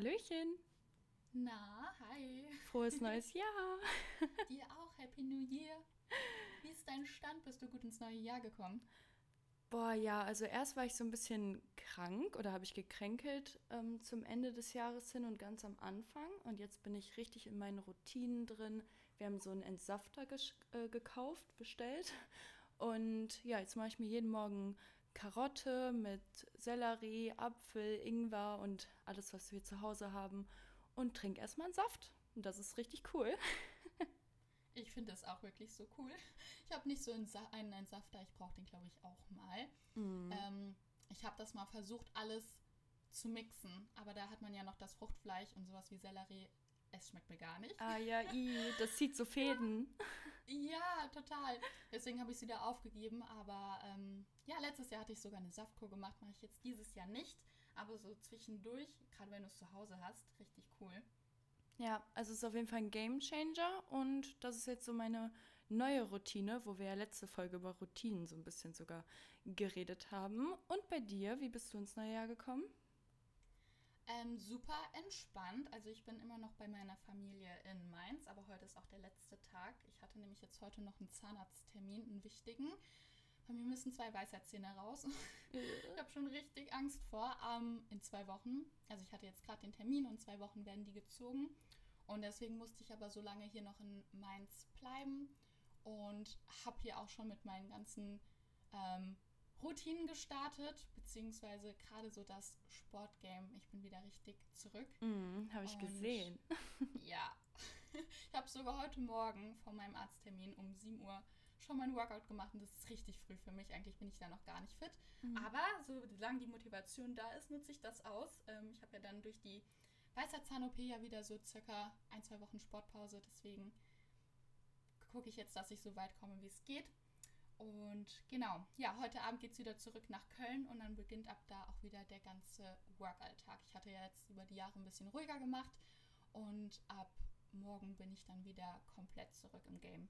Hallöchen. Na, hi. Frohes neues Jahr. Dir auch, Happy New Year. Wie ist dein Stand? Bist du gut ins neue Jahr gekommen? Boah, ja, also erst war ich so ein bisschen krank oder habe ich gekränkelt ähm, zum Ende des Jahres hin und ganz am Anfang. Und jetzt bin ich richtig in meinen Routinen drin. Wir haben so einen Entsafter äh, gekauft, bestellt. Und ja, jetzt mache ich mir jeden Morgen Karotte mit Sellerie, Apfel, Ingwer und alles, was wir zu Hause haben. Und trinke erstmal einen Saft. Und das ist richtig cool. Ich finde das auch wirklich so cool. Ich habe nicht so einen, Sa einen Entsafter, ich brauche den, glaube ich, auch mal. Mm. Ähm, ich habe das mal versucht, alles zu mixen, aber da hat man ja noch das Fruchtfleisch und sowas wie Sellerie. Es schmeckt mir gar nicht. Ah ja, i, das zieht so Fäden. ja, total. Deswegen habe ich es wieder aufgegeben. Aber ähm, ja, letztes Jahr hatte ich sogar eine Saftkur gemacht, mache ich jetzt dieses Jahr nicht. Aber so zwischendurch, gerade wenn du es zu Hause hast, richtig cool. Ja, also es ist auf jeden Fall ein Game Changer und das ist jetzt so meine neue Routine, wo wir ja letzte Folge über Routinen so ein bisschen sogar geredet haben. Und bei dir, wie bist du ins neue Jahr gekommen? Ähm, super entspannt. Also ich bin immer noch bei meiner Familie in Mainz, aber heute ist auch der letzte Tag. Ich hatte nämlich jetzt heute noch einen Zahnarzttermin, einen wichtigen. Bei mir müssen zwei Weisheitszähne raus. ich habe schon richtig Angst vor. Ähm, in zwei Wochen, also ich hatte jetzt gerade den Termin und zwei Wochen werden die gezogen. Und deswegen musste ich aber so lange hier noch in Mainz bleiben und habe hier auch schon mit meinen ganzen ähm, Routinen gestartet, beziehungsweise gerade so das Sportgame. Ich bin wieder richtig zurück. Mm, habe ich und, gesehen. ja. Ich habe sogar heute Morgen vor meinem Arzttermin um 7 Uhr schon mal ein Workout gemacht und das ist richtig früh für mich. Eigentlich bin ich da noch gar nicht fit. Mhm. Aber solange die Motivation da ist, nutze ich das aus. Ähm, ich habe ja dann durch die Weisheitszahn-OP ja wieder so circa ein, zwei Wochen Sportpause. Deswegen gucke ich jetzt, dass ich so weit komme, wie es geht. Und genau, ja, heute Abend geht es wieder zurück nach Köln und dann beginnt ab da auch wieder der ganze Workalltag. Ich hatte ja jetzt über die Jahre ein bisschen ruhiger gemacht und ab morgen bin ich dann wieder komplett zurück im Game.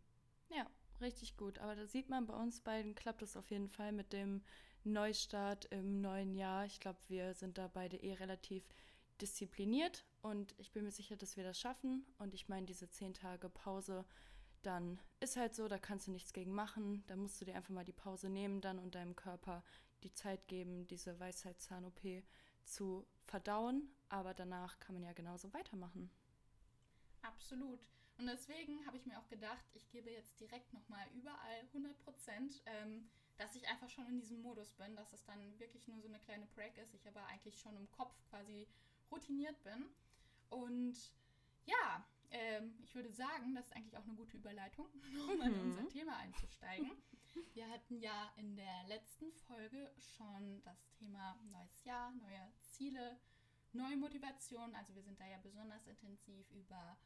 Ja, richtig gut. Aber da sieht man, bei uns beiden klappt es auf jeden Fall mit dem Neustart im neuen Jahr. Ich glaube, wir sind da beide eh relativ diszipliniert und ich bin mir sicher, dass wir das schaffen. Und ich meine, diese zehn Tage Pause, dann ist halt so, da kannst du nichts gegen machen. Da musst du dir einfach mal die Pause nehmen dann und deinem Körper die Zeit geben, diese Weisheitszahn-OP zu verdauen. Aber danach kann man ja genauso weitermachen. Absolut. Und deswegen habe ich mir auch gedacht, ich gebe jetzt direkt nochmal überall 100 Prozent, ähm, dass ich einfach schon in diesem Modus bin, dass es dann wirklich nur so eine kleine Break ist, ich aber eigentlich schon im Kopf quasi routiniert bin. Und ja, ähm, ich würde sagen, das ist eigentlich auch eine gute Überleitung, um in unser Thema einzusteigen. Wir hatten ja in der letzten Folge schon das Thema neues Jahr, neue Ziele, neue Motivation. Also wir sind da ja besonders intensiv über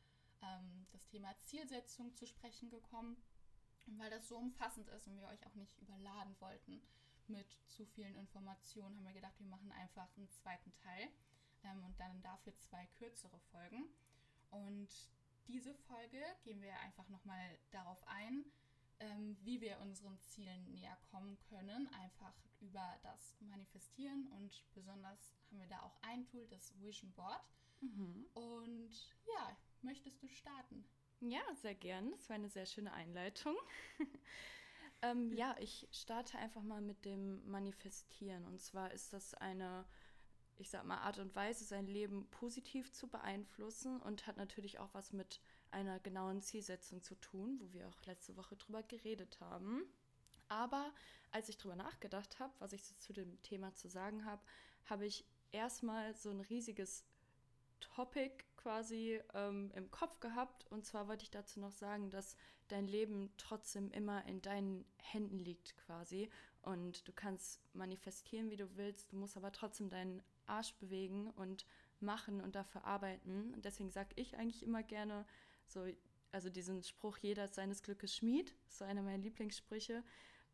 ähm, das Thema Zielsetzung zu sprechen gekommen. Und weil das so umfassend ist und wir euch auch nicht überladen wollten mit zu vielen Informationen, haben wir gedacht, wir machen einfach einen zweiten Teil ähm, und dann dafür zwei kürzere Folgen. Und diese Folge gehen wir einfach nochmal darauf ein, ähm, wie wir unseren Zielen näher kommen können, einfach über das Manifestieren. Und besonders haben wir da auch ein Tool, das Vision Board. Mhm. Und ja, möchtest du starten? Ja, sehr gern. Das war eine sehr schöne Einleitung. ähm, ja, ich starte einfach mal mit dem Manifestieren. Und zwar ist das eine ich sag mal, Art und Weise, sein Leben positiv zu beeinflussen und hat natürlich auch was mit einer genauen Zielsetzung zu tun, wo wir auch letzte Woche drüber geredet haben. Aber als ich drüber nachgedacht habe, was ich so zu dem Thema zu sagen habe, habe ich erstmal so ein riesiges Topic quasi ähm, im Kopf gehabt. Und zwar wollte ich dazu noch sagen, dass dein Leben trotzdem immer in deinen Händen liegt quasi. Und du kannst manifestieren, wie du willst. Du musst aber trotzdem deinen Arsch bewegen und machen und dafür arbeiten. Und deswegen sage ich eigentlich immer gerne so, also diesen Spruch, jeder ist seines Glückes Schmied, ist so einer meiner Lieblingssprüche,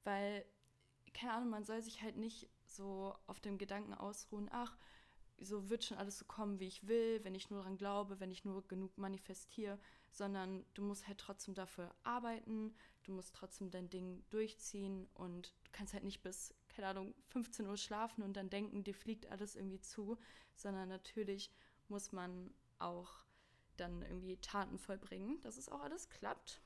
weil, keine Ahnung, man soll sich halt nicht so auf dem Gedanken ausruhen, ach, so wird schon alles so kommen, wie ich will, wenn ich nur daran glaube, wenn ich nur genug manifestiere, sondern du musst halt trotzdem dafür arbeiten, du musst trotzdem dein Ding durchziehen und du kannst halt nicht bis, keine Ahnung, 15 Uhr schlafen und dann denken, dir fliegt alles irgendwie zu, sondern natürlich muss man auch dann irgendwie Taten vollbringen, dass es auch alles klappt.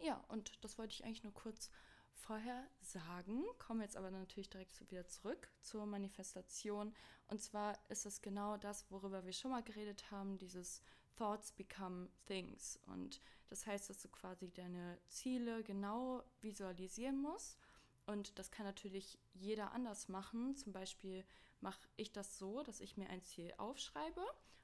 Ja, und das wollte ich eigentlich nur kurz vorher sagen. Kommen jetzt aber natürlich direkt wieder zurück zur Manifestation. Und zwar ist es genau das, worüber wir schon mal geredet haben, dieses Thoughts become things. Und das heißt, dass du quasi deine Ziele genau visualisieren musst. Und das kann natürlich jeder anders machen. Zum Beispiel mache ich das so, dass ich mir ein Ziel aufschreibe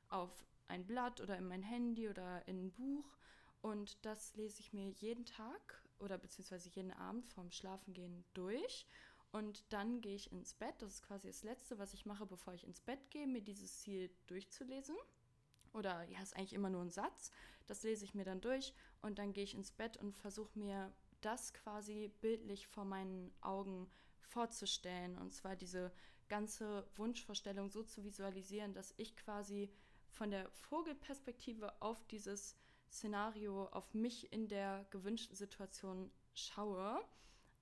auf ein Blatt oder in mein Handy oder in ein Buch. Und das lese ich mir jeden Tag oder beziehungsweise jeden Abend vorm Schlafengehen durch. Und dann gehe ich ins Bett. Das ist quasi das Letzte, was ich mache, bevor ich ins Bett gehe, mir dieses Ziel durchzulesen. Oder ja, ist eigentlich immer nur ein Satz. Das lese ich mir dann durch und dann gehe ich ins Bett und versuche mir das quasi bildlich vor meinen Augen vorzustellen. Und zwar diese ganze Wunschvorstellung so zu visualisieren, dass ich quasi von der Vogelperspektive auf dieses Szenario, auf mich in der gewünschten Situation schaue.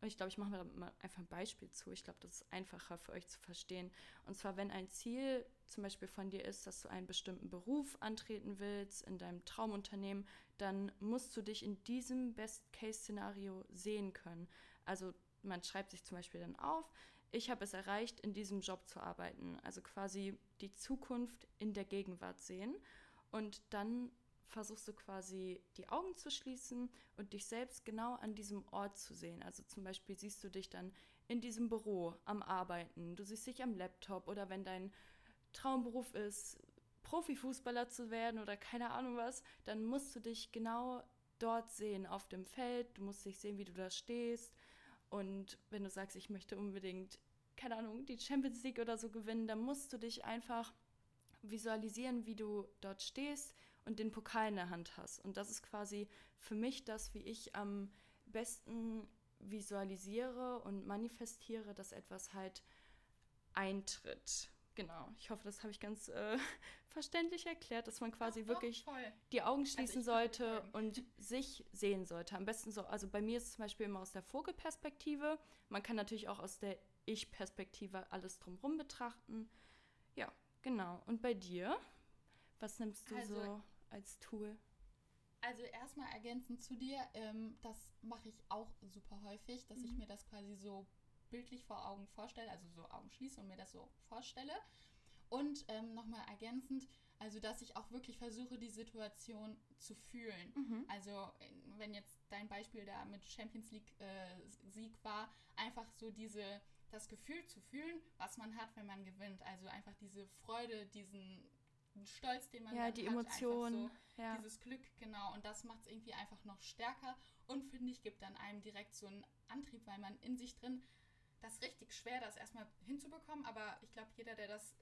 Ich glaube, ich mache mir mal einfach ein Beispiel zu. Ich glaube, das ist einfacher für euch zu verstehen. Und zwar, wenn ein Ziel zum Beispiel von dir ist, dass du einen bestimmten Beruf antreten willst in deinem Traumunternehmen, dann musst du dich in diesem Best-Case-Szenario sehen können. Also man schreibt sich zum Beispiel dann auf, ich habe es erreicht, in diesem Job zu arbeiten. Also quasi die Zukunft in der Gegenwart sehen. Und dann versuchst du quasi die Augen zu schließen und dich selbst genau an diesem Ort zu sehen. Also zum Beispiel siehst du dich dann in diesem Büro am Arbeiten, du siehst dich am Laptop oder wenn dein Traumberuf ist, Profifußballer zu werden oder keine Ahnung was, dann musst du dich genau dort sehen, auf dem Feld, du musst dich sehen, wie du da stehst. Und wenn du sagst, ich möchte unbedingt, keine Ahnung, die Champions League oder so gewinnen, dann musst du dich einfach visualisieren, wie du dort stehst, und den Pokal in der Hand hast. Und das ist quasi für mich das, wie ich am besten visualisiere und manifestiere, dass etwas halt eintritt. Genau, ich hoffe, das habe ich ganz äh, verständlich erklärt, dass man quasi doch, wirklich doch, die Augen also schließen also sollte und sich sehen sollte. Am besten so, also bei mir ist es zum Beispiel immer aus der Vogelperspektive. Man kann natürlich auch aus der Ich-Perspektive alles drumherum betrachten. Ja, genau. Und bei dir? Was nimmst du also, so? als Tool? Also erstmal ergänzend zu dir, ähm, das mache ich auch super häufig, dass mhm. ich mir das quasi so bildlich vor Augen vorstelle, also so Augen schließe und mir das so vorstelle. Und ähm, nochmal ergänzend, also dass ich auch wirklich versuche, die Situation zu fühlen. Mhm. Also wenn jetzt dein Beispiel da mit Champions League äh, Sieg war, einfach so diese das Gefühl zu fühlen, was man hat, wenn man gewinnt. Also einfach diese Freude, diesen Stolz, den man ja, die hat, Emotion, so ja. dieses Glück, genau. Und das macht es irgendwie einfach noch stärker und finde ich, gibt dann einem direkt so einen Antrieb, weil man in sich drin, das ist richtig schwer, das erstmal hinzubekommen, aber ich glaube, jeder, der das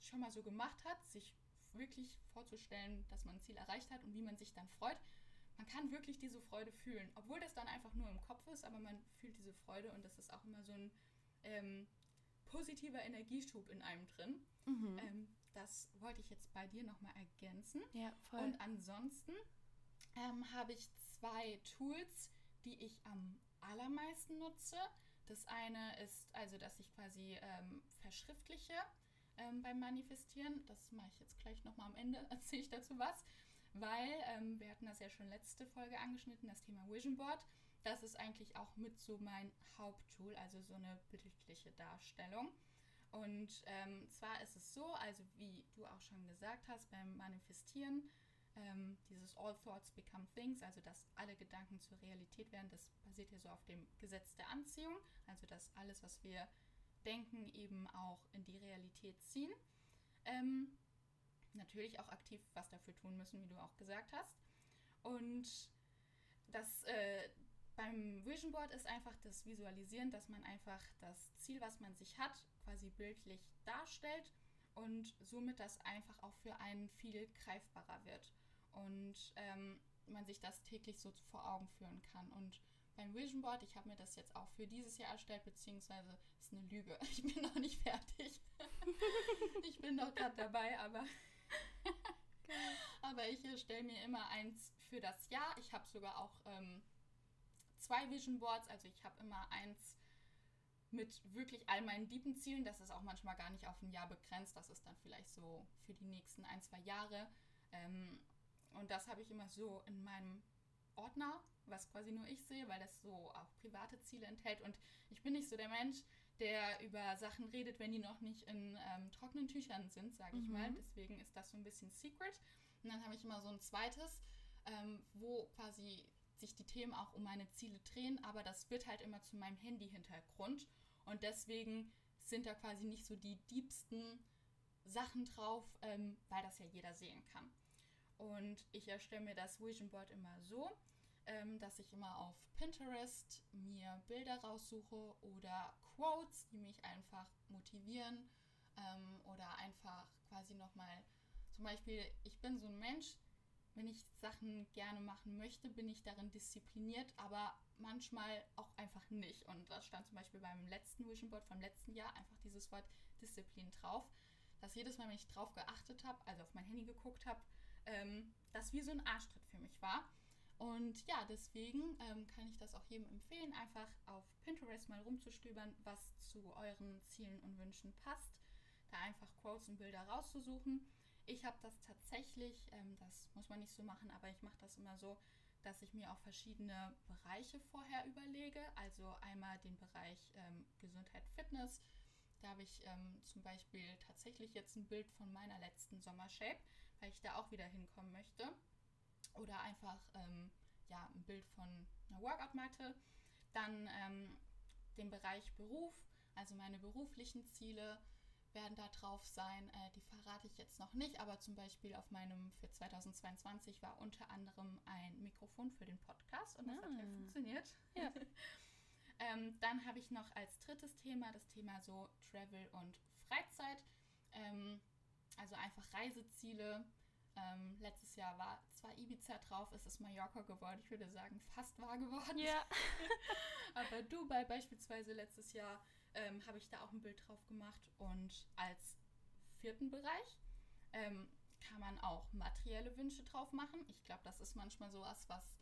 schon mal so gemacht hat, sich wirklich vorzustellen, dass man ein Ziel erreicht hat und wie man sich dann freut, man kann wirklich diese Freude fühlen, obwohl das dann einfach nur im Kopf ist, aber man fühlt diese Freude und das ist auch immer so ein ähm, positiver Energieschub in einem drin. Mhm. Ähm, das wollte ich jetzt bei dir nochmal ergänzen. Ja, voll. Und ansonsten ähm, habe ich zwei Tools, die ich am allermeisten nutze. Das eine ist also, dass ich quasi ähm, verschriftliche ähm, beim Manifestieren. Das mache ich jetzt gleich nochmal am Ende, erzähle ich dazu was. Weil ähm, wir hatten das ja schon letzte Folge angeschnitten, das Thema Vision Board. Das ist eigentlich auch mit so mein Haupttool, also so eine bildliche Darstellung. Und ähm, zwar ist es so, also wie du auch schon gesagt hast, beim Manifestieren, ähm, dieses All Thoughts Become Things, also dass alle Gedanken zur Realität werden, das basiert ja so auf dem Gesetz der Anziehung, also dass alles, was wir denken, eben auch in die Realität ziehen. Ähm, natürlich auch aktiv was dafür tun müssen, wie du auch gesagt hast. Und das, äh, beim Vision Board ist einfach das Visualisieren, dass man einfach das Ziel, was man sich hat, quasi bildlich darstellt und somit das einfach auch für einen viel greifbarer wird und ähm, man sich das täglich so vor Augen führen kann. Und beim Vision Board, ich habe mir das jetzt auch für dieses Jahr erstellt, beziehungsweise ist eine Lüge. Ich bin noch nicht fertig. ich bin noch gerade dabei, aber aber ich erstelle mir immer eins für das Jahr. Ich habe sogar auch ähm, zwei Vision Boards. Also ich habe immer eins mit wirklich all meinen lieben Zielen. Das ist auch manchmal gar nicht auf ein Jahr begrenzt. Das ist dann vielleicht so für die nächsten ein, zwei Jahre. Ähm, und das habe ich immer so in meinem Ordner, was quasi nur ich sehe, weil das so auch private Ziele enthält. Und ich bin nicht so der Mensch, der über Sachen redet, wenn die noch nicht in ähm, trockenen Tüchern sind, sage ich mhm. mal. Deswegen ist das so ein bisschen secret. Und dann habe ich immer so ein zweites, ähm, wo quasi sich die Themen auch um meine Ziele drehen, aber das wird halt immer zu meinem Handy-Hintergrund. Und deswegen sind da quasi nicht so die diebsten Sachen drauf, ähm, weil das ja jeder sehen kann. Und ich erstelle mir das Vision Board immer so, ähm, dass ich immer auf Pinterest mir Bilder raussuche oder Quotes, die mich einfach motivieren ähm, oder einfach quasi nochmal, zum Beispiel, ich bin so ein Mensch, wenn ich Sachen gerne machen möchte, bin ich darin diszipliniert, aber manchmal auch einfach nicht. Und da stand zum Beispiel beim letzten Vision Board vom letzten Jahr einfach dieses Wort Disziplin drauf, dass jedes Mal, wenn ich drauf geachtet habe, also auf mein Handy geguckt habe, ähm, das wie so ein Arschtritt für mich war. Und ja, deswegen ähm, kann ich das auch jedem empfehlen, einfach auf Pinterest mal rumzustöbern, was zu euren Zielen und Wünschen passt. Da einfach Quotes und Bilder rauszusuchen. Ich habe das tatsächlich, ähm, das muss man nicht so machen, aber ich mache das immer so, dass ich mir auch verschiedene Bereiche vorher überlege. Also einmal den Bereich ähm, Gesundheit, Fitness. Da habe ich ähm, zum Beispiel tatsächlich jetzt ein Bild von meiner letzten Sommershape, weil ich da auch wieder hinkommen möchte. Oder einfach ähm, ja, ein Bild von einer Workout-Matte. Dann ähm, den Bereich Beruf, also meine beruflichen Ziele werden da drauf sein. Äh, die verrate ich jetzt noch nicht, aber zum Beispiel auf meinem für 2022 war unter anderem ein Mikrofon für den Podcast und das ah. hat ja funktioniert. Ja. ähm, dann habe ich noch als drittes Thema das Thema so Travel und Freizeit. Ähm, also einfach Reiseziele. Ähm, letztes Jahr war zwar Ibiza drauf, es ist Mallorca geworden. Ich würde sagen, fast wahr geworden. Ja. aber Dubai beispielsweise letztes Jahr ähm, habe ich da auch ein Bild drauf gemacht. Und als vierten Bereich ähm, kann man auch materielle Wünsche drauf machen. Ich glaube, das ist manchmal sowas, was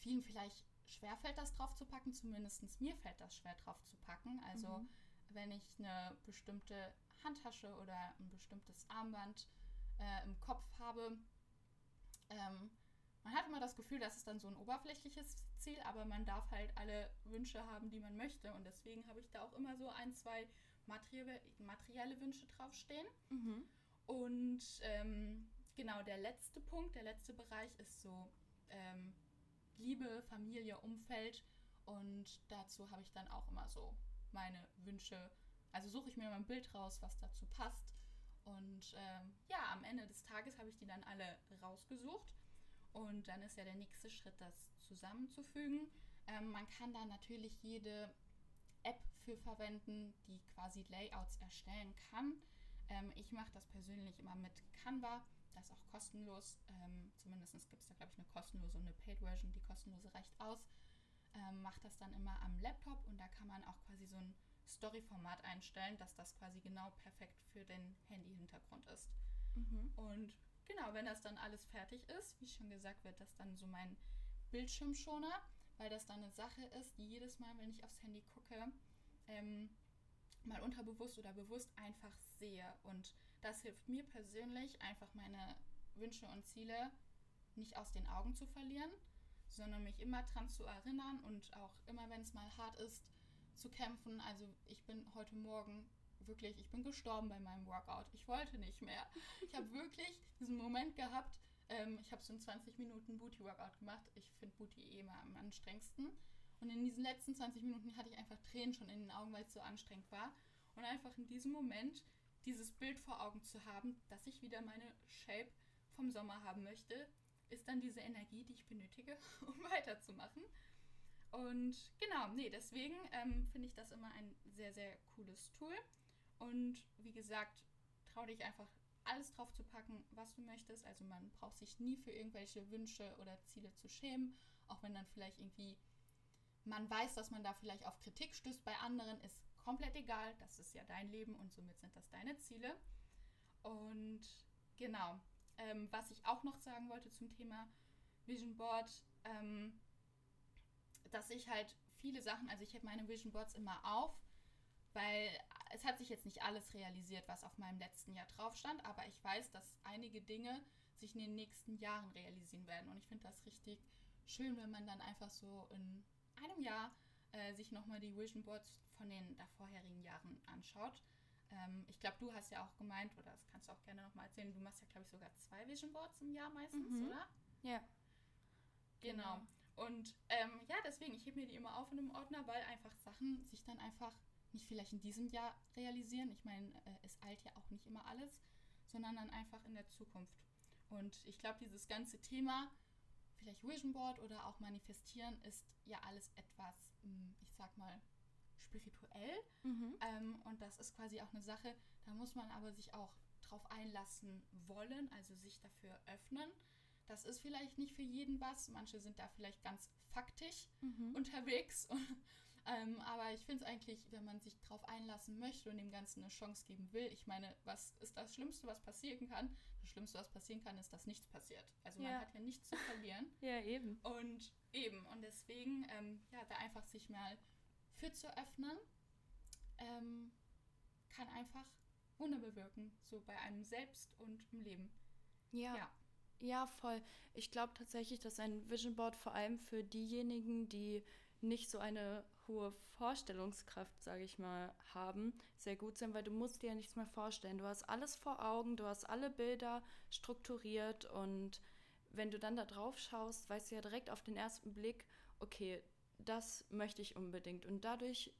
vielen vielleicht schwerfällt, das drauf zu packen. Zumindest mir fällt das schwer drauf zu packen. Also mhm. wenn ich eine bestimmte Handtasche oder ein bestimmtes Armband äh, im Kopf habe, ähm, man hat immer das Gefühl, das ist dann so ein oberflächliches Ziel, aber man darf halt alle Wünsche haben, die man möchte. Und deswegen habe ich da auch immer so ein, zwei materielle, materielle Wünsche draufstehen. Mhm. Und ähm, genau, der letzte Punkt, der letzte Bereich ist so ähm, Liebe, Familie, Umfeld. Und dazu habe ich dann auch immer so meine Wünsche. Also suche ich mir mal ein Bild raus, was dazu passt. Und ähm, ja, am Ende des Tages habe ich die dann alle rausgesucht und dann ist ja der nächste Schritt, das zusammenzufügen. Ähm, man kann da natürlich jede App für verwenden, die quasi Layouts erstellen kann. Ähm, ich mache das persönlich immer mit Canva. Das ist auch kostenlos. Ähm, Zumindest gibt es da, glaube ich, eine kostenlose und eine Paid-Version. Die kostenlose reicht aus. Ähm, macht das dann immer am Laptop und da kann man auch quasi so ein Story-Format einstellen, dass das quasi genau perfekt für den Handy-Hintergrund ist. Mhm. Und Genau, wenn das dann alles fertig ist, wie schon gesagt, wird das dann so mein Bildschirmschoner, weil das dann eine Sache ist, die jedes Mal, wenn ich aufs Handy gucke, ähm, mal unterbewusst oder bewusst einfach sehe. Und das hilft mir persönlich, einfach meine Wünsche und Ziele nicht aus den Augen zu verlieren, sondern mich immer dran zu erinnern und auch immer, wenn es mal hart ist, zu kämpfen. Also ich bin heute Morgen wirklich, ich bin gestorben bei meinem Workout. Ich wollte nicht mehr. Ich habe wirklich diesen Moment gehabt, ähm, ich habe so einen 20 Minuten Booty-Workout gemacht. Ich finde Booty eh immer am anstrengendsten. Und in diesen letzten 20 Minuten hatte ich einfach Tränen schon in den Augen, weil es so anstrengend war. Und einfach in diesem Moment dieses Bild vor Augen zu haben, dass ich wieder meine Shape vom Sommer haben möchte, ist dann diese Energie, die ich benötige, um weiterzumachen. Und genau, nee, deswegen ähm, finde ich das immer ein sehr, sehr cooles Tool. Und wie gesagt, trau dich einfach alles drauf zu packen, was du möchtest. Also man braucht sich nie für irgendwelche Wünsche oder Ziele zu schämen, auch wenn dann vielleicht irgendwie man weiß, dass man da vielleicht auf Kritik stößt bei anderen, ist komplett egal. Das ist ja dein Leben und somit sind das deine Ziele. Und genau, ähm, was ich auch noch sagen wollte zum Thema Vision Board, ähm, dass ich halt viele Sachen, also ich habe meine Vision Boards immer auf weil es hat sich jetzt nicht alles realisiert, was auf meinem letzten Jahr drauf stand, aber ich weiß, dass einige Dinge sich in den nächsten Jahren realisieren werden. Und ich finde das richtig schön, wenn man dann einfach so in einem Jahr äh, sich nochmal die Vision Boards von den vorherigen Jahren anschaut. Ähm, ich glaube, du hast ja auch gemeint, oder das kannst du auch gerne nochmal erzählen, du machst ja, glaube ich, sogar zwei Vision Boards im Jahr meistens, mhm. oder? Ja. Genau. genau. Und ähm, ja, deswegen, ich hebe mir die immer auf in einem Ordner, weil einfach Sachen sich dann einfach nicht vielleicht in diesem Jahr realisieren. Ich meine, äh, es eilt ja auch nicht immer alles, sondern dann einfach in der Zukunft. Und ich glaube, dieses ganze Thema, vielleicht Vision Board oder auch Manifestieren, ist ja alles etwas, hm, ich sag mal, spirituell. Mhm. Ähm, und das ist quasi auch eine Sache, da muss man aber sich auch drauf einlassen wollen, also sich dafür öffnen. Das ist vielleicht nicht für jeden was. Manche sind da vielleicht ganz faktisch mhm. unterwegs ähm, aber ich finde es eigentlich, wenn man sich darauf einlassen möchte und dem Ganzen eine Chance geben will, ich meine, was ist das Schlimmste, was passieren kann? Das Schlimmste, was passieren kann, ist, dass nichts passiert. Also ja. man hat ja nichts zu verlieren. ja, eben. Und eben, und deswegen, ähm, ja, da einfach sich mal für zu öffnen, ähm, kann einfach Wunder bewirken, so bei einem selbst und im Leben. Ja. ja. Ja, voll. Ich glaube tatsächlich, dass ein Vision Board vor allem für diejenigen, die nicht so eine hohe Vorstellungskraft, sage ich mal, haben, sehr gut sein, weil du musst dir ja nichts mehr vorstellen. Du hast alles vor Augen, du hast alle Bilder strukturiert und wenn du dann da drauf schaust, weißt du ja direkt auf den ersten Blick, okay, das möchte ich unbedingt. Und dadurch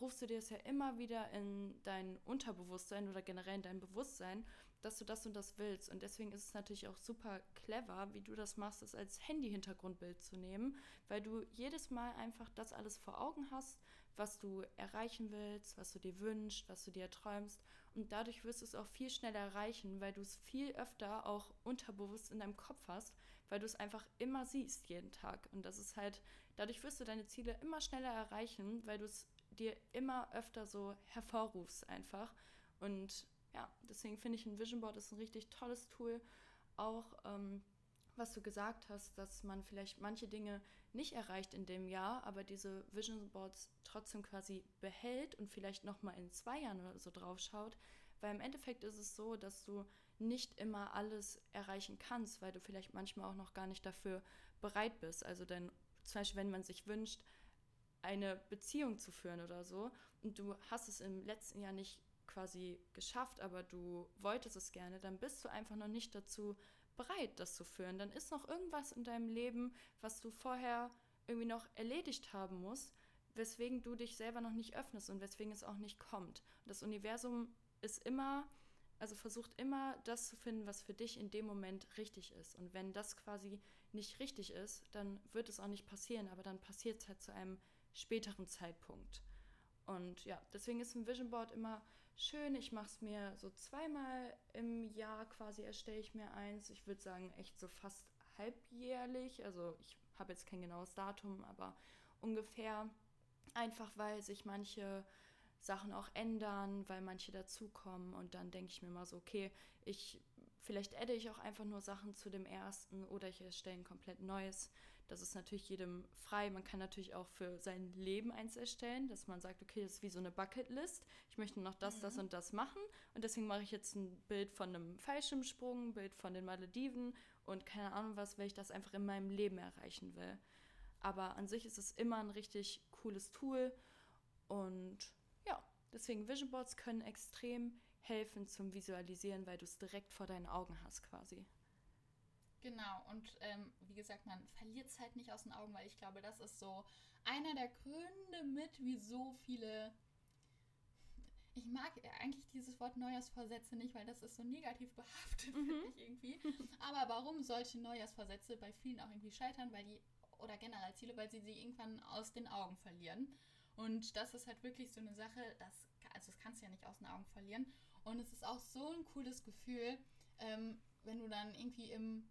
rufst du dir es ja immer wieder in dein Unterbewusstsein oder generell in dein Bewusstsein dass du das und das willst. Und deswegen ist es natürlich auch super clever, wie du das machst, das als Handy-Hintergrundbild zu nehmen, weil du jedes Mal einfach das alles vor Augen hast, was du erreichen willst, was du dir wünschst, was du dir träumst. Und dadurch wirst du es auch viel schneller erreichen, weil du es viel öfter auch unterbewusst in deinem Kopf hast, weil du es einfach immer siehst jeden Tag. Und das ist halt, dadurch wirst du deine Ziele immer schneller erreichen, weil du es dir immer öfter so hervorrufst einfach. Und ja, deswegen finde ich ein Vision Board ist ein richtig tolles Tool. Auch ähm, was du gesagt hast, dass man vielleicht manche Dinge nicht erreicht in dem Jahr, aber diese Vision Boards trotzdem quasi behält und vielleicht noch mal in zwei Jahren oder so drauf schaut, weil im Endeffekt ist es so, dass du nicht immer alles erreichen kannst, weil du vielleicht manchmal auch noch gar nicht dafür bereit bist. Also denn zum Beispiel, wenn man sich wünscht, eine Beziehung zu führen oder so und du hast es im letzten Jahr nicht quasi geschafft, aber du wolltest es gerne, dann bist du einfach noch nicht dazu bereit, das zu führen. Dann ist noch irgendwas in deinem Leben, was du vorher irgendwie noch erledigt haben musst, weswegen du dich selber noch nicht öffnest und weswegen es auch nicht kommt. Das Universum ist immer, also versucht immer das zu finden, was für dich in dem Moment richtig ist. Und wenn das quasi nicht richtig ist, dann wird es auch nicht passieren, aber dann passiert es halt zu einem späteren Zeitpunkt. Und ja, deswegen ist ein Vision Board immer schön. Ich mache es mir so zweimal im Jahr quasi, erstelle ich mir eins. Ich würde sagen, echt so fast halbjährlich. Also ich habe jetzt kein genaues Datum, aber ungefähr. Einfach weil sich manche Sachen auch ändern, weil manche dazukommen und dann denke ich mir mal so, okay, ich vielleicht adde ich auch einfach nur Sachen zu dem ersten oder ich erstelle ein komplett neues. Das ist natürlich jedem frei. Man kann natürlich auch für sein Leben eins erstellen, dass man sagt, okay, das ist wie so eine Bucketlist. Ich möchte noch das, mhm. das und das machen. Und deswegen mache ich jetzt ein Bild von einem Fallschirmsprung, ein Bild von den Malediven und keine Ahnung was, weil ich das einfach in meinem Leben erreichen will. Aber an sich ist es immer ein richtig cooles Tool. Und ja, deswegen Vision Boards können extrem helfen zum Visualisieren, weil du es direkt vor deinen Augen hast quasi. Genau, und ähm, wie gesagt, man verliert es halt nicht aus den Augen, weil ich glaube, das ist so einer der Gründe mit, wieso viele. Ich mag eigentlich dieses Wort Neujahrsvorsätze nicht, weil das ist so negativ behaftet, mhm. finde ich irgendwie. Aber warum solche Neujahrsvorsätze bei vielen auch irgendwie scheitern, weil die, oder generell Ziele, weil sie sie irgendwann aus den Augen verlieren. Und das ist halt wirklich so eine Sache, das, also das kannst du ja nicht aus den Augen verlieren. Und es ist auch so ein cooles Gefühl, ähm, wenn du dann irgendwie im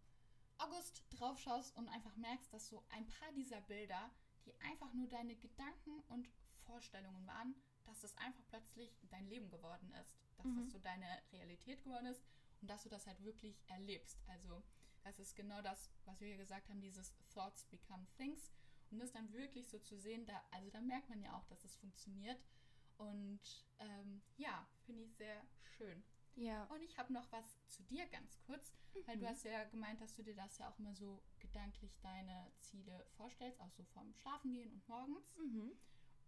August drauf schaust und einfach merkst, dass so ein paar dieser Bilder, die einfach nur deine Gedanken und Vorstellungen waren, dass es einfach plötzlich dein Leben geworden ist. Dass mhm. das so deine Realität geworden ist und dass du das halt wirklich erlebst. Also das ist genau das, was wir hier gesagt haben, dieses Thoughts become things. Und das dann wirklich so zu sehen, da, also da merkt man ja auch, dass es funktioniert. Und ähm, ja, finde ich sehr schön. Ja. Und ich habe noch was zu dir ganz kurz, mhm. weil du mhm. hast ja gemeint, dass du dir das ja auch immer so gedanklich deine Ziele vorstellst, auch so vorm Schlafengehen und morgens. Mhm.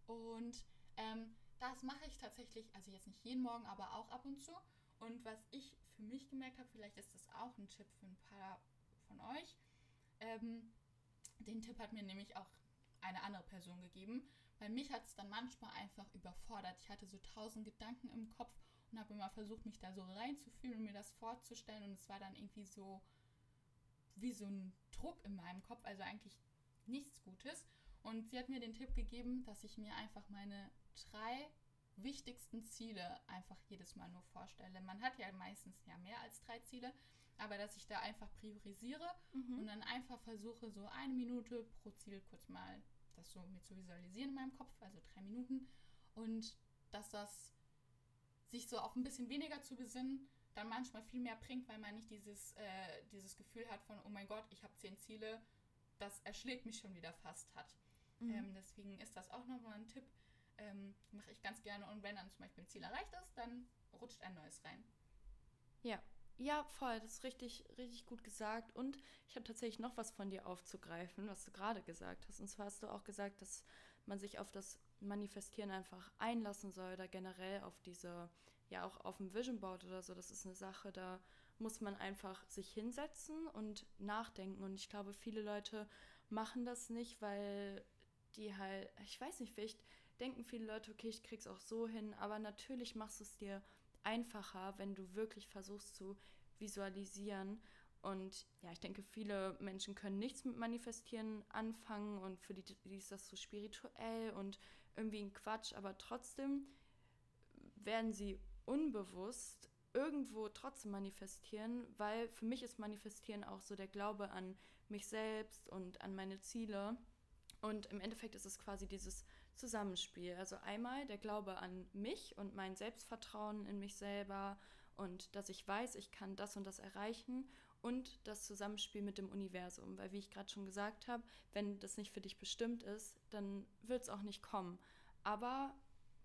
Und ähm, das mache ich tatsächlich, also jetzt nicht jeden Morgen, aber auch ab und zu. Und was ich für mich gemerkt habe, vielleicht ist das auch ein Tipp für ein paar von euch. Ähm, den Tipp hat mir nämlich auch eine andere Person gegeben, weil mich hat es dann manchmal einfach überfordert. Ich hatte so tausend Gedanken im Kopf und habe immer versucht, mich da so reinzufühlen und mir das vorzustellen. Und es war dann irgendwie so wie so ein Druck in meinem Kopf, also eigentlich nichts Gutes. Und sie hat mir den Tipp gegeben, dass ich mir einfach meine drei wichtigsten Ziele einfach jedes Mal nur vorstelle. Man hat ja meistens ja mehr als drei Ziele, aber dass ich da einfach priorisiere mhm. und dann einfach versuche, so eine Minute pro Ziel kurz mal das so mir zu visualisieren in meinem Kopf, also drei Minuten. Und dass das sich so auf ein bisschen weniger zu besinnen, dann manchmal viel mehr bringt, weil man nicht dieses, äh, dieses Gefühl hat von, oh mein Gott, ich habe zehn Ziele, das erschlägt mich schon wieder fast hat. Mhm. Ähm, deswegen ist das auch nochmal ein Tipp, ähm, mache ich ganz gerne. Und wenn dann zum Beispiel ein Ziel erreicht ist, dann rutscht ein neues rein. Ja, ja, voll, das ist richtig, richtig gut gesagt. Und ich habe tatsächlich noch was von dir aufzugreifen, was du gerade gesagt hast. Und zwar hast du auch gesagt, dass man sich auf das Manifestieren einfach einlassen soll oder generell auf diese, ja auch auf dem Vision Board oder so. Das ist eine Sache, da muss man einfach sich hinsetzen und nachdenken. Und ich glaube, viele Leute machen das nicht, weil die halt, ich weiß nicht, vielleicht denken viele Leute, okay, ich krieg's auch so hin, aber natürlich machst du es dir einfacher, wenn du wirklich versuchst zu visualisieren. Und ja, ich denke, viele Menschen können nichts mit Manifestieren anfangen und für die, die ist das so spirituell und irgendwie ein Quatsch, aber trotzdem werden sie unbewusst irgendwo trotzdem manifestieren, weil für mich ist Manifestieren auch so der Glaube an mich selbst und an meine Ziele. Und im Endeffekt ist es quasi dieses Zusammenspiel. Also einmal der Glaube an mich und mein Selbstvertrauen in mich selber und dass ich weiß, ich kann das und das erreichen und das Zusammenspiel mit dem Universum. Weil wie ich gerade schon gesagt habe, wenn das nicht für dich bestimmt ist, dann wird es auch nicht kommen. Aber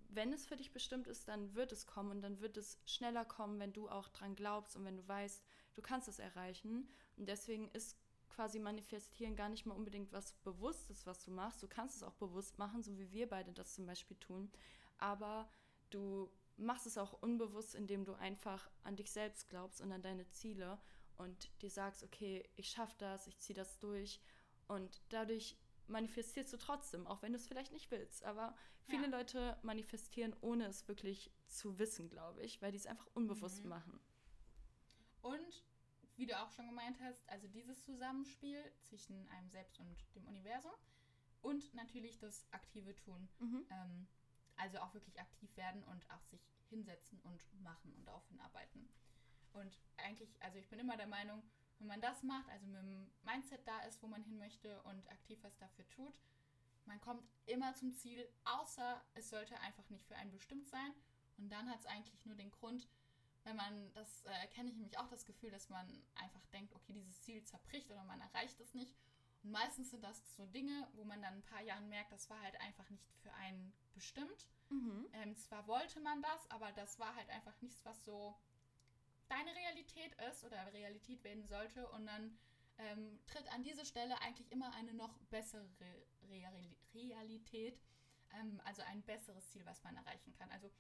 wenn es für dich bestimmt ist, dann wird es kommen und dann wird es schneller kommen, wenn du auch dran glaubst und wenn du weißt, du kannst es erreichen. Und deswegen ist quasi manifestieren gar nicht mal unbedingt was Bewusstes, was du machst. Du kannst es auch bewusst machen, so wie wir beide das zum Beispiel tun. Aber du machst es auch unbewusst, indem du einfach an dich selbst glaubst und an deine Ziele und dir sagst, okay, ich schaffe das, ich ziehe das durch. Und dadurch manifestierst du trotzdem, auch wenn du es vielleicht nicht willst. Aber viele ja. Leute manifestieren, ohne es wirklich zu wissen, glaube ich, weil die es einfach unbewusst mhm. machen. Und wie du auch schon gemeint hast, also dieses Zusammenspiel zwischen einem selbst und dem Universum und natürlich das aktive Tun. Mhm. Ähm, also auch wirklich aktiv werden und auch sich hinsetzen und machen und darauf hinarbeiten. Und eigentlich, also ich bin immer der Meinung, wenn man das macht, also mit dem Mindset da ist, wo man hin möchte und aktiv was dafür tut, man kommt immer zum Ziel, außer es sollte einfach nicht für einen bestimmt sein. Und dann hat es eigentlich nur den Grund, wenn man, das äh, kenne ich nämlich auch das Gefühl, dass man einfach denkt, okay, dieses Ziel zerbricht oder man erreicht es nicht. Und meistens sind das so Dinge, wo man dann ein paar Jahren merkt, das war halt einfach nicht für einen bestimmt. Mhm. Ähm, zwar wollte man das, aber das war halt einfach nichts, was so deine Realität ist oder Realität werden sollte. Und dann ähm, tritt an diese Stelle eigentlich immer eine noch bessere Real Realität, ähm, also ein besseres Ziel, was man erreichen kann. Also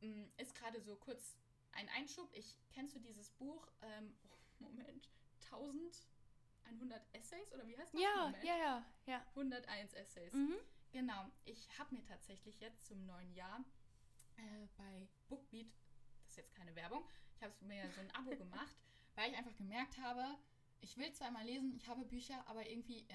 mh, mm, ist gerade so kurz ein Einschub. Ich kennst du dieses Buch? Ähm, oh, Moment, 1100 Essays oder wie heißt das? Ja, Moment? ja, ja, ja. 101 Essays. Mhm. Genau. Ich habe mir tatsächlich jetzt zum neuen Jahr äh, bei Bookbeat, das ist jetzt keine Werbung, ich habe mir so ein Abo gemacht, weil ich einfach gemerkt habe, ich will zwar mal lesen, ich habe Bücher, aber irgendwie,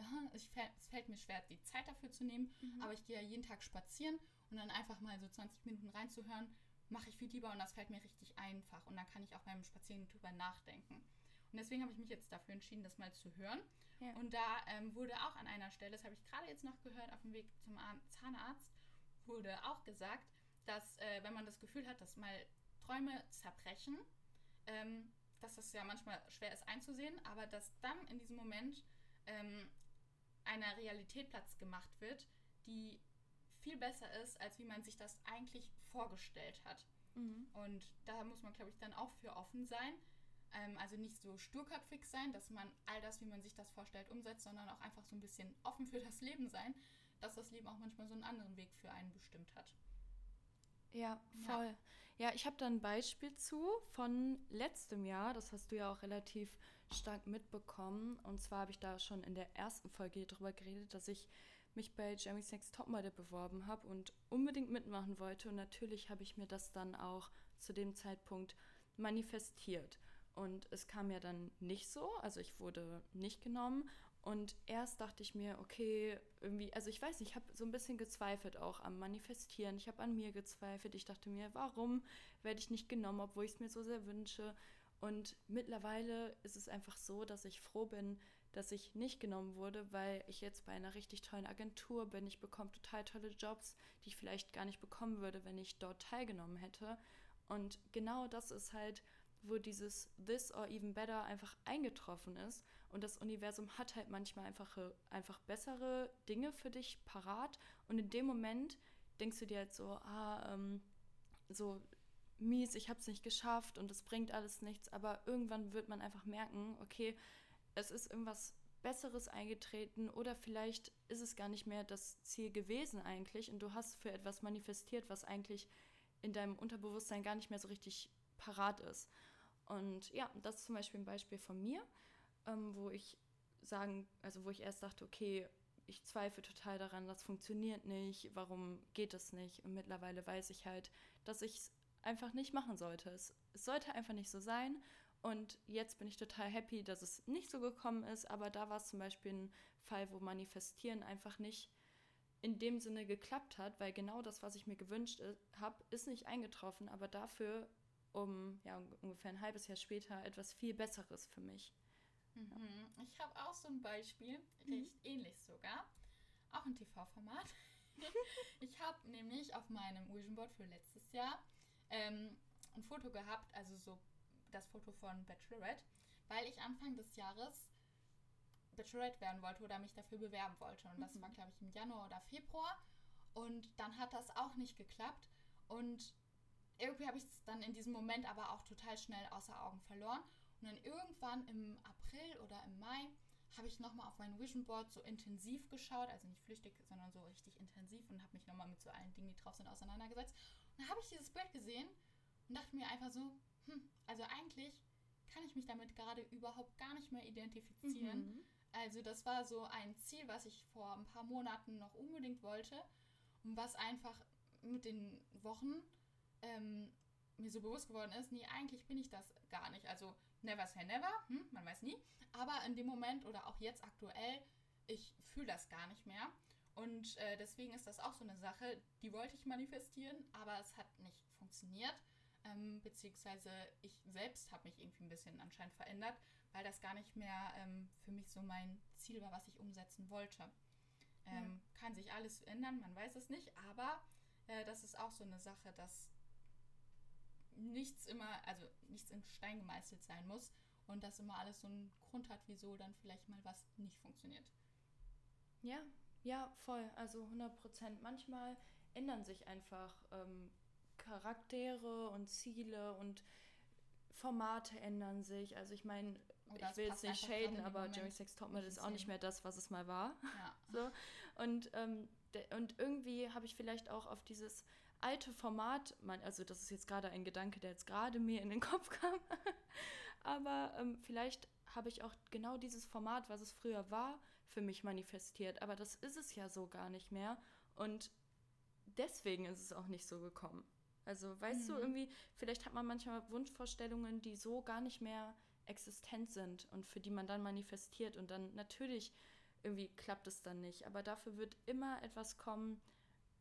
fällt, es fällt mir schwer, die Zeit dafür zu nehmen. Mhm. Aber ich gehe ja jeden Tag spazieren und dann einfach mal so 20 Minuten reinzuhören, mache ich viel lieber und das fällt mir richtig einfach. Und dann kann ich auch beim Spazieren drüber nachdenken. Und deswegen habe ich mich jetzt dafür entschieden, das mal zu hören. Ja. Und da ähm, wurde auch an einer Stelle, das habe ich gerade jetzt noch gehört, auf dem Weg zum Zahnarzt, wurde auch gesagt, dass äh, wenn man das Gefühl hat, dass mal Träume zerbrechen, ähm, dass das ja manchmal schwer ist einzusehen, aber dass dann in diesem Moment ähm, einer Realität Platz gemacht wird, die viel besser ist, als wie man sich das eigentlich vorgestellt hat. Mhm. Und da muss man, glaube ich, dann auch für offen sein. Ähm, also nicht so sturköpfig sein, dass man all das, wie man sich das vorstellt, umsetzt, sondern auch einfach so ein bisschen offen für das Leben sein, dass das Leben auch manchmal so einen anderen Weg für einen bestimmt hat. Ja, voll. Ja, ja ich habe da ein Beispiel zu von letztem Jahr. Das hast du ja auch relativ stark mitbekommen. Und zwar habe ich da schon in der ersten Folge darüber geredet, dass ich mich bei Jeremy's Next Topmodel beworben habe und unbedingt mitmachen wollte. Und natürlich habe ich mir das dann auch zu dem Zeitpunkt manifestiert. Und es kam ja dann nicht so, also ich wurde nicht genommen. Und erst dachte ich mir, okay, irgendwie, also ich weiß nicht, ich habe so ein bisschen gezweifelt auch am Manifestieren. Ich habe an mir gezweifelt. Ich dachte mir, warum werde ich nicht genommen, obwohl ich es mir so sehr wünsche. Und mittlerweile ist es einfach so, dass ich froh bin, dass ich nicht genommen wurde, weil ich jetzt bei einer richtig tollen Agentur bin. Ich bekomme total tolle Jobs, die ich vielleicht gar nicht bekommen würde, wenn ich dort teilgenommen hätte. Und genau das ist halt, wo dieses This or Even Better einfach eingetroffen ist. Und das Universum hat halt manchmal einfach, einfach bessere Dinge für dich parat. Und in dem Moment denkst du dir halt so, ah, ähm, so mies, ich habe es nicht geschafft und es bringt alles nichts. Aber irgendwann wird man einfach merken, okay, es ist irgendwas Besseres eingetreten oder vielleicht ist es gar nicht mehr das Ziel gewesen eigentlich und du hast für etwas manifestiert, was eigentlich in deinem Unterbewusstsein gar nicht mehr so richtig parat ist. Und ja, das ist zum Beispiel ein Beispiel von mir, ähm, wo ich sagen, also wo ich erst dachte, okay, ich zweifle total daran, das funktioniert nicht, warum geht es nicht? Und mittlerweile weiß ich halt, dass ich es einfach nicht machen sollte. Es, es sollte einfach nicht so sein und jetzt bin ich total happy, dass es nicht so gekommen ist, aber da war es zum Beispiel ein Fall, wo Manifestieren einfach nicht in dem Sinne geklappt hat, weil genau das, was ich mir gewünscht äh, habe, ist nicht eingetroffen, aber dafür um ja, ungefähr ein halbes Jahr später etwas viel Besseres für mich. Mhm. Ja. Ich habe auch so ein Beispiel, recht mhm. ähnlich sogar, auch ein TV-Format. ich habe nämlich auf meinem Vision Board für letztes Jahr ähm, ein Foto gehabt, also so das Foto von Bachelorette, weil ich Anfang des Jahres Bachelorette werden wollte oder mich dafür bewerben wollte. Und das mhm. war, glaube ich, im Januar oder Februar. Und dann hat das auch nicht geklappt. Und irgendwie habe ich es dann in diesem Moment aber auch total schnell außer Augen verloren. Und dann irgendwann im April oder im Mai habe ich nochmal auf mein Vision Board so intensiv geschaut, also nicht flüchtig, sondern so richtig intensiv und habe mich nochmal mit so allen Dingen, die drauf sind, auseinandergesetzt. Und dann habe ich dieses Bild gesehen und dachte mir einfach so, hm, also eigentlich kann ich mich damit gerade überhaupt gar nicht mehr identifizieren. Mhm. Also das war so ein Ziel, was ich vor ein paar Monaten noch unbedingt wollte und was einfach mit den Wochen ähm, mir so bewusst geworden ist, nee, eigentlich bin ich das gar nicht. Also never say never, hm, man weiß nie. Aber in dem Moment oder auch jetzt aktuell, ich fühle das gar nicht mehr. Und äh, deswegen ist das auch so eine Sache, die wollte ich manifestieren, aber es hat nicht funktioniert. Ähm, beziehungsweise ich selbst habe mich irgendwie ein bisschen anscheinend verändert, weil das gar nicht mehr ähm, für mich so mein Ziel war, was ich umsetzen wollte. Ähm, ja. Kann sich alles ändern, man weiß es nicht, aber äh, das ist auch so eine Sache, dass nichts immer, also nichts in Stein gemeißelt sein muss und dass immer alles so einen Grund hat, wieso dann vielleicht mal was nicht funktioniert. Ja, ja, voll. Also 100 Prozent. Manchmal ändern sich einfach ähm, Charaktere und Ziele und Formate ändern sich. Also ich meine, ich will jetzt nicht shaden, aber Jerry Sex Topmodel ist auch nicht mehr das, was es mal war. Ja. so. Und, ähm, und irgendwie habe ich vielleicht auch auf dieses alte Format, also das ist jetzt gerade ein Gedanke, der jetzt gerade mir in den Kopf kam, aber ähm, vielleicht habe ich auch genau dieses Format, was es früher war, für mich manifestiert. Aber das ist es ja so gar nicht mehr. Und deswegen ist es auch nicht so gekommen. Also, weißt mhm. du, irgendwie, vielleicht hat man manchmal Wunschvorstellungen, die so gar nicht mehr existent sind und für die man dann manifestiert und dann natürlich irgendwie klappt es dann nicht. Aber dafür wird immer etwas kommen,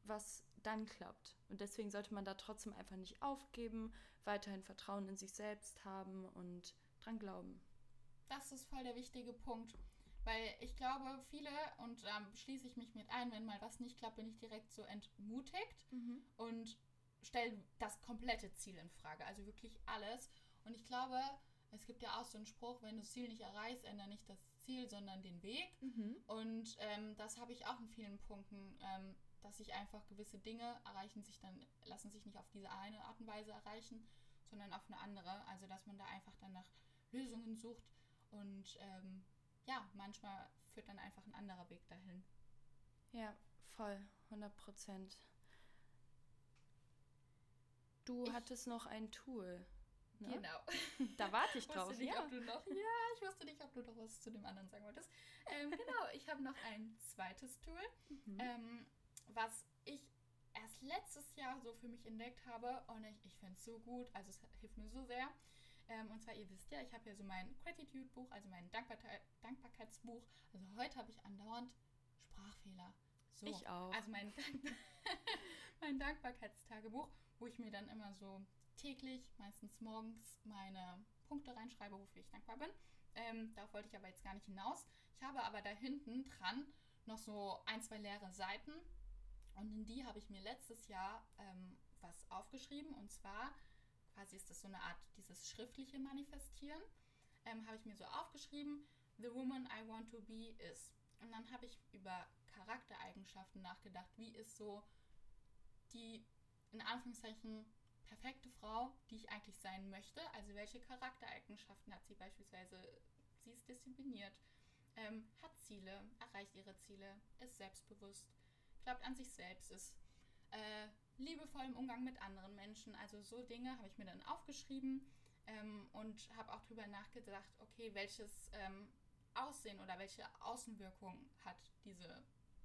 was dann klappt. Und deswegen sollte man da trotzdem einfach nicht aufgeben, weiterhin Vertrauen in sich selbst haben und dran glauben. Das ist voll der wichtige Punkt. Weil ich glaube, viele, und da ähm, schließe ich mich mit ein, wenn mal was nicht klappt, bin ich direkt so entmutigt mhm. und stelle das komplette Ziel in Frage. Also wirklich alles. Und ich glaube, es gibt ja auch so einen Spruch, wenn du das Ziel nicht erreichst, ändere nicht das Ziel, sondern den Weg. Mhm. Und ähm, das habe ich auch in vielen Punkten ähm, dass sich einfach gewisse Dinge erreichen sich dann, lassen sich nicht auf diese eine Art und Weise erreichen, sondern auf eine andere. Also dass man da einfach dann nach Lösungen sucht und ähm, ja, manchmal führt dann einfach ein anderer Weg dahin. Ja, voll, 100 Prozent. Du ich, hattest noch ein Tool. Ne? Genau. Da warte ich drauf. Nicht, ja. Noch, ja, ich wusste nicht, ob du noch was zu dem anderen sagen wolltest. Ähm, genau, ich habe noch ein zweites Tool, mhm. ähm, was ich erst letztes Jahr so für mich entdeckt habe und ich, ich finde es so gut, also es hilft mir so sehr. Ähm, und zwar, ihr wisst ja, ich habe ja so mein Gratitude-Buch, also mein Dankbar Dankbarkeitsbuch. Also heute habe ich andauernd Sprachfehler. So, ich auch. Also mein, mein Dankbarkeitstagebuch, wo ich mir dann immer so täglich, meistens morgens, meine Punkte reinschreibe, wofür ich dankbar bin. Ähm, darauf wollte ich aber jetzt gar nicht hinaus. Ich habe aber da hinten dran noch so ein, zwei leere Seiten. Und in die habe ich mir letztes Jahr ähm, was aufgeschrieben. Und zwar, quasi ist das so eine Art, dieses schriftliche Manifestieren. Ähm, habe ich mir so aufgeschrieben, The woman I want to be is. Und dann habe ich über Charaktereigenschaften nachgedacht. Wie ist so die, in Anführungszeichen, perfekte Frau, die ich eigentlich sein möchte? Also welche Charaktereigenschaften hat sie beispielsweise? Sie ist diszipliniert, ähm, hat Ziele, erreicht ihre Ziele, ist selbstbewusst, glaubt an sich selbst, ist äh, liebevoll im Umgang mit anderen Menschen. Also so Dinge habe ich mir dann aufgeschrieben ähm, und habe auch darüber nachgedacht, okay, welches ähm, Aussehen oder welche Außenwirkung hat diese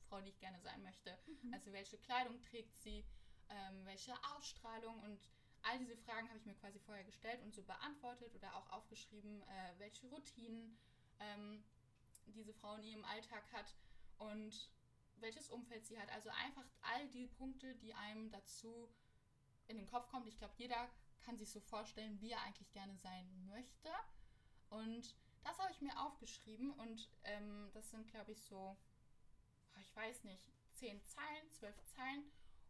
Frau, die ich gerne sein möchte. Mhm. Also welche Kleidung trägt sie, ähm, welche Ausstrahlung und all diese Fragen habe ich mir quasi vorher gestellt und so beantwortet oder auch aufgeschrieben, äh, welche Routinen ähm, diese Frau in ihrem Alltag hat und welches Umfeld sie hat. Also einfach all die Punkte, die einem dazu in den Kopf kommen. Ich glaube, jeder kann sich so vorstellen, wie er eigentlich gerne sein möchte. Und das habe ich mir aufgeschrieben und ähm, das sind, glaube ich, so, ich weiß nicht, zehn Zeilen, zwölf Zeilen.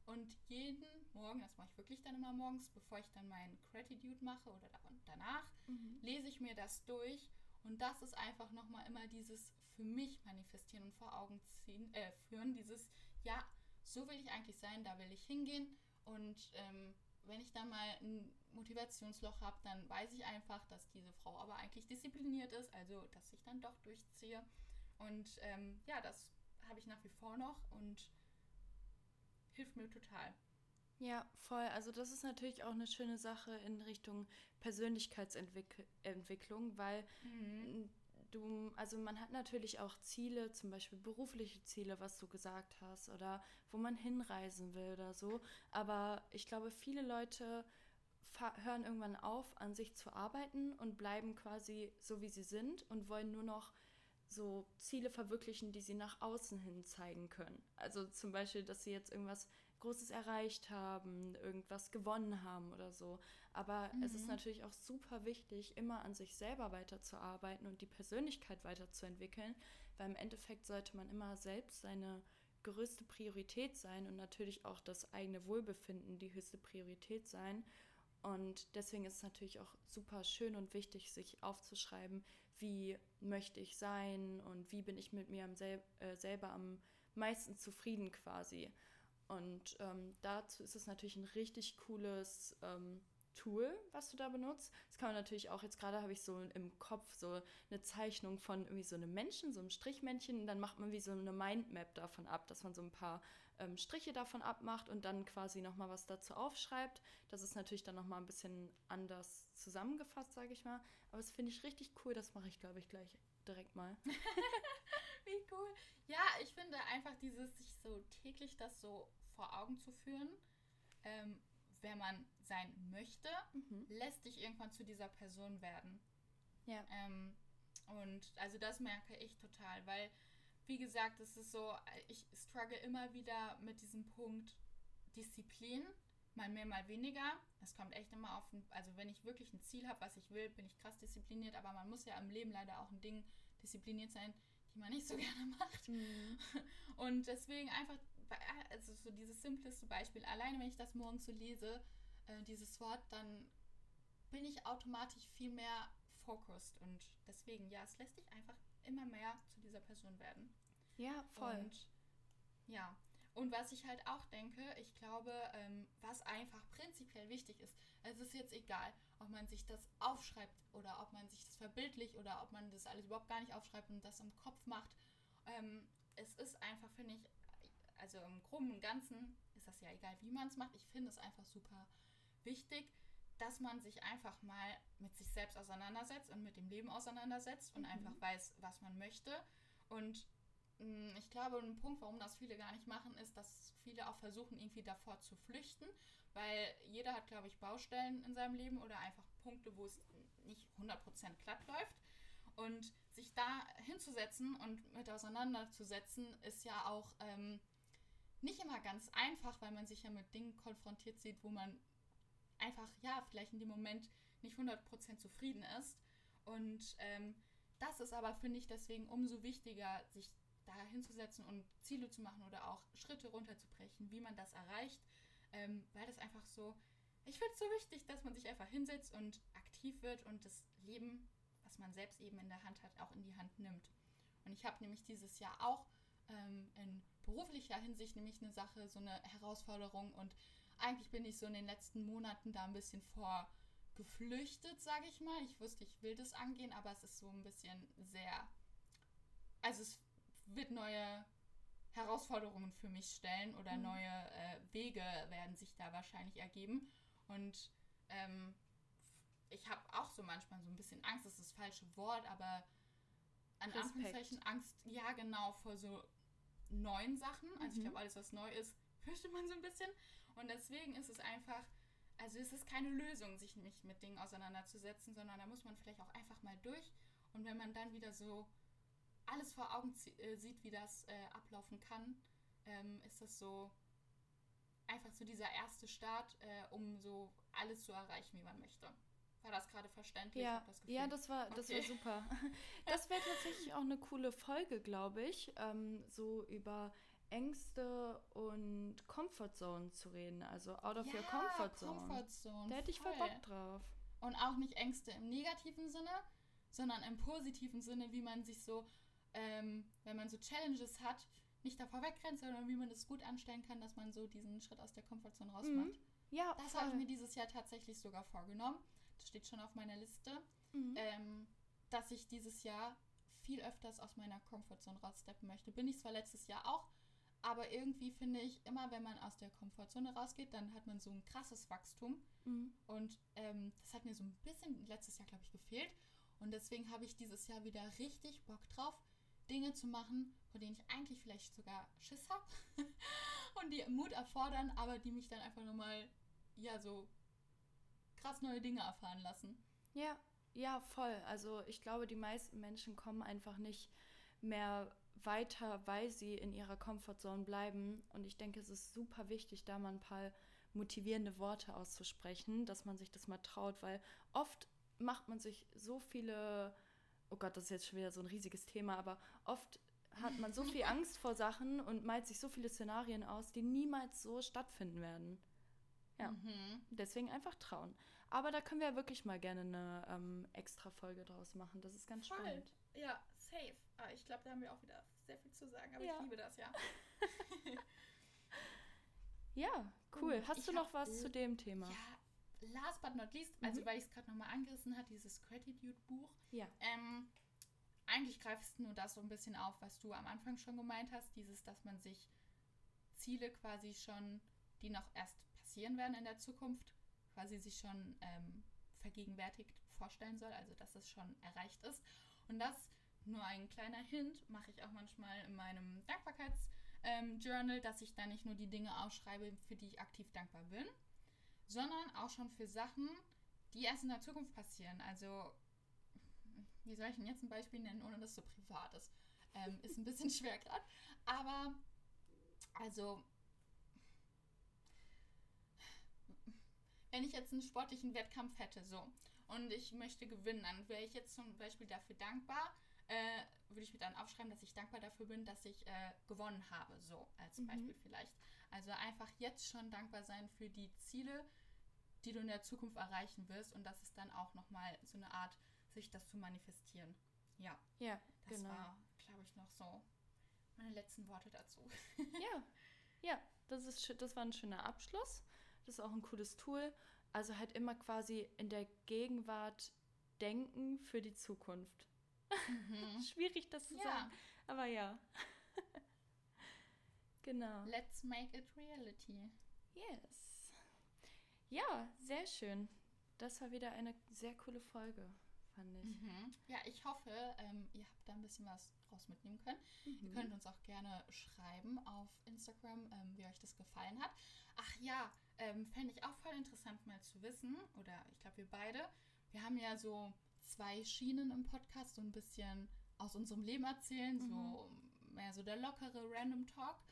Und jeden Morgen, das mache ich wirklich dann immer morgens, bevor ich dann mein Gratitude mache oder danach, mhm. lese ich mir das durch. Und das ist einfach nochmal immer dieses für mich manifestieren und vor Augen ziehen, äh, führen. Dieses, ja, so will ich eigentlich sein, da will ich hingehen. Und ähm, wenn ich dann mal ein Motivationsloch habe, dann weiß ich einfach, dass diese Frau aber eigentlich diszipliniert ist, also dass ich dann doch durchziehe. Und ähm, ja, das habe ich nach wie vor noch und hilft mir total. Ja, voll. Also das ist natürlich auch eine schöne Sache in Richtung Persönlichkeitsentwicklung, weil mhm. du, also man hat natürlich auch Ziele, zum Beispiel berufliche Ziele, was du gesagt hast, oder wo man hinreisen will oder so. Aber ich glaube, viele Leute hören irgendwann auf, an sich zu arbeiten und bleiben quasi so, wie sie sind und wollen nur noch so Ziele verwirklichen, die sie nach außen hin zeigen können. Also zum Beispiel, dass sie jetzt irgendwas Großes erreicht haben, irgendwas gewonnen haben oder so. Aber mhm. es ist mhm. natürlich auch super wichtig, immer an sich selber weiterzuarbeiten und die Persönlichkeit weiterzuentwickeln, weil im Endeffekt sollte man immer selbst seine größte Priorität sein und natürlich auch das eigene Wohlbefinden die höchste Priorität sein. Und deswegen ist es natürlich auch super schön und wichtig, sich aufzuschreiben, wie möchte ich sein und wie bin ich mit mir am sel äh, selber am meisten zufrieden quasi. Und ähm, dazu ist es natürlich ein richtig cooles ähm, Tool, was du da benutzt. Das kann man natürlich auch, jetzt gerade habe ich so im Kopf so eine Zeichnung von irgendwie so einem Menschen, so einem Strichmännchen, und dann macht man wie so eine Mindmap davon ab, dass man so ein paar ähm, Striche davon abmacht und dann quasi nochmal was dazu aufschreibt. Das ist natürlich dann nochmal ein bisschen anders zusammengefasst, sage ich mal. Aber das finde ich richtig cool, das mache ich, glaube ich, gleich direkt mal. wie cool. Ja, ich finde einfach dieses, sich so täglich das so vor Augen zu führen, ähm, wer man sein möchte, mhm. lässt dich irgendwann zu dieser Person werden. Ja. Ähm, und also das merke ich total, weil, wie gesagt, es ist so, ich struggle immer wieder mit diesem Punkt Disziplin, mal mehr, mal weniger. Es kommt echt immer auf, also wenn ich wirklich ein Ziel habe, was ich will, bin ich krass diszipliniert, aber man muss ja im Leben leider auch ein Ding diszipliniert sein, die man nicht so gerne macht. Mhm. Und deswegen einfach, also so dieses simpleste Beispiel, alleine wenn ich das morgens so lese, äh, dieses Wort, dann bin ich automatisch viel mehr focused und deswegen, ja, es lässt dich einfach immer mehr zu dieser Person werden. Ja, voll. Und ja, Und was ich halt auch denke, ich glaube, ähm, was einfach prinzipiell wichtig ist, es ist jetzt egal, ob man sich das aufschreibt oder ob man sich das verbildlicht oder ob man das alles überhaupt gar nicht aufschreibt und das im Kopf macht. Ähm, es ist einfach, finde ich, also im Groben und Ganzen ist das ja egal, wie man es macht. Ich finde es einfach super wichtig, dass man sich einfach mal mit sich selbst auseinandersetzt und mit dem Leben auseinandersetzt und mhm. einfach weiß, was man möchte. Und hm, ich glaube, ein Punkt, warum das viele gar nicht machen, ist, dass viele auch versuchen, irgendwie davor zu flüchten, weil jeder hat, glaube ich, Baustellen in seinem Leben oder einfach Punkte, wo es nicht 100% glatt läuft. Und sich da hinzusetzen und mit auseinanderzusetzen, ist ja auch ähm, nicht immer ganz einfach, weil man sich ja mit Dingen konfrontiert sieht, wo man einfach, ja, vielleicht in dem Moment nicht 100% zufrieden ist. Und ähm, das ist aber, finde ich, deswegen umso wichtiger, sich da hinzusetzen und Ziele zu machen oder auch Schritte runterzubrechen, wie man das erreicht, ähm, weil das einfach so, ich finde es so wichtig, dass man sich einfach hinsetzt und aktiv wird und das Leben, was man selbst eben in der Hand hat, auch in die Hand nimmt. Und ich habe nämlich dieses Jahr auch ähm, in beruflicher Hinsicht nämlich eine Sache, so eine Herausforderung und eigentlich bin ich so in den letzten Monaten da ein bisschen vor geflüchtet, sage ich mal. Ich wusste, ich will das angehen, aber es ist so ein bisschen sehr, also es wird neue Herausforderungen für mich stellen oder mhm. neue äh, Wege werden sich da wahrscheinlich ergeben. Und ähm, ich habe auch so manchmal so ein bisschen Angst, das ist das falsche Wort, aber an. Anführungszeichen Angst, ja genau, vor so neuen Sachen. Also mhm. ich glaube, alles, was neu ist, fürchtet man so ein bisschen. Und deswegen ist es einfach, also es ist keine Lösung, sich nicht mit Dingen auseinanderzusetzen, sondern da muss man vielleicht auch einfach mal durch. Und wenn man dann wieder so alles vor Augen äh, sieht, wie das äh, ablaufen kann, ähm, ist das so einfach so dieser erste Start, äh, um so alles zu erreichen, wie man möchte. War das gerade verständlich? Ja, das ja das, war, das okay. war super. Das wäre tatsächlich auch eine coole Folge, glaube ich, ähm, so über Ängste und Comfort Zone zu reden. Also out of ja, your Comfort Zone. Comfort Zone. Da hätte ich voll Bock drauf. Und auch nicht Ängste im negativen Sinne, sondern im positiven Sinne, wie man sich so ähm, wenn man so Challenges hat, nicht davor wegrennt, sondern wie man das gut anstellen kann, dass man so diesen Schritt aus der Komfortzone rausmacht. Mhm. Ja, das habe ich mir dieses Jahr tatsächlich sogar vorgenommen. Das steht schon auf meiner Liste, mhm. ähm, dass ich dieses Jahr viel öfters aus meiner Komfortzone raussteppen möchte. Bin ich zwar letztes Jahr auch, aber irgendwie finde ich, immer wenn man aus der Komfortzone rausgeht, dann hat man so ein krasses Wachstum. Mhm. Und ähm, das hat mir so ein bisschen letztes Jahr, glaube ich, gefehlt. Und deswegen habe ich dieses Jahr wieder richtig Bock drauf, Dinge zu machen, vor denen ich eigentlich vielleicht sogar Schiss habe und die Mut erfordern, aber die mich dann einfach nochmal, ja, so krass neue Dinge erfahren lassen. Ja, ja, voll. Also ich glaube, die meisten Menschen kommen einfach nicht mehr weiter, weil sie in ihrer Komfortzone bleiben. Und ich denke, es ist super wichtig, da mal ein paar motivierende Worte auszusprechen, dass man sich das mal traut, weil oft macht man sich so viele oh Gott, das ist jetzt schon wieder so ein riesiges Thema, aber oft hat man so viel Angst vor Sachen und malt sich so viele Szenarien aus, die niemals so stattfinden werden. Ja, mhm. deswegen einfach trauen. Aber da können wir ja wirklich mal gerne eine ähm, extra Folge draus machen. Das ist ganz Voll. spannend. Ja, safe. Ah, ich glaube, da haben wir auch wieder sehr viel zu sagen, aber ja. ich liebe das, ja. ja, cool. Hast ich du noch was zu dem Thema? Ja, last but not least, also mhm. weil ich es gerade nochmal angerissen habe, dieses Gratitude-Buch. Ja. Ähm, eigentlich greifst du nur das so ein bisschen auf, was du am Anfang schon gemeint hast, dieses, dass man sich Ziele quasi schon, die noch erst passieren werden in der Zukunft, quasi sich schon ähm, vergegenwärtigt vorstellen soll, also dass es schon erreicht ist. Und das, nur ein kleiner Hint, mache ich auch manchmal in meinem Dankbarkeits-Journal, ähm, dass ich da nicht nur die Dinge aufschreibe, für die ich aktiv dankbar bin, sondern auch schon für Sachen, die erst in der Zukunft passieren. Also, wie soll ich denn jetzt ein Beispiel nennen, ohne dass es so privat ist? Ähm, ist ein bisschen schwer gerade. Aber, also, wenn ich jetzt einen sportlichen Wettkampf hätte, so, und ich möchte gewinnen, dann wäre ich jetzt zum Beispiel dafür dankbar, äh, würde ich mir dann aufschreiben, dass ich dankbar dafür bin, dass ich äh, gewonnen habe, so als mhm. Beispiel vielleicht. Also einfach jetzt schon dankbar sein für die Ziele, die du in der Zukunft erreichen wirst und das ist dann auch nochmal so eine Art, sich das zu manifestieren. Ja. Ja, das genau. war, glaube ich, noch so meine letzten Worte dazu. ja. Ja, das, ist, das war ein schöner Abschluss. Das ist auch ein cooles Tool. Also halt immer quasi in der Gegenwart denken für die Zukunft. Mhm. Schwierig, das zu ja. sagen. Aber ja. genau. Let's make it reality. Yes. Ja, sehr schön. Das war wieder eine sehr coole Folge, fand ich. Mhm. Ja, ich hoffe, ähm, ihr habt da ein bisschen was draus mitnehmen können. Mhm. Ihr könnt uns auch gerne schreiben auf Instagram, ähm, wie euch das gefallen hat. Ach ja, ähm, fände ich auch voll interessant mal zu wissen, oder ich glaube wir beide, wir haben ja so zwei Schienen im Podcast, so ein bisschen aus unserem Leben erzählen, mhm. so mehr so der lockere Random Talk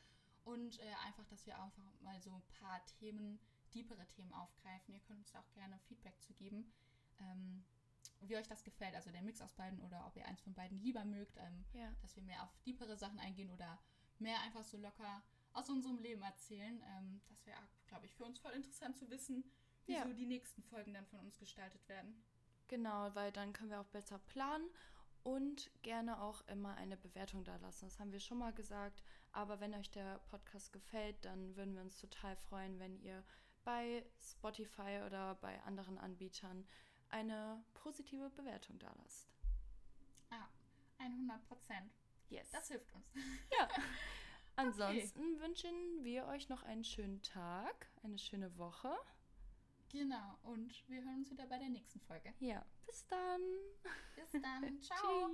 und äh, einfach, dass wir einfach mal so ein paar Themen, deepere Themen aufgreifen. Ihr könnt uns auch gerne Feedback zu geben, ähm, wie euch das gefällt, also der Mix aus beiden oder ob ihr eins von beiden lieber mögt, ähm, ja. dass wir mehr auf deepere Sachen eingehen oder mehr einfach so locker aus unserem Leben erzählen. Ähm, das wäre, glaube ich, für uns voll interessant zu wissen, wie ja. so die nächsten Folgen dann von uns gestaltet werden. Genau, weil dann können wir auch besser planen und gerne auch immer eine Bewertung da lassen. Das haben wir schon mal gesagt. Aber wenn euch der Podcast gefällt, dann würden wir uns total freuen, wenn ihr bei Spotify oder bei anderen Anbietern eine positive Bewertung da lasst. Ah, 100 Prozent. Yes. Das hilft uns. Ja. Ansonsten okay. wünschen wir euch noch einen schönen Tag, eine schöne Woche. Genau, und wir hören uns wieder bei der nächsten Folge. Ja, bis dann. Bis dann. Ciao.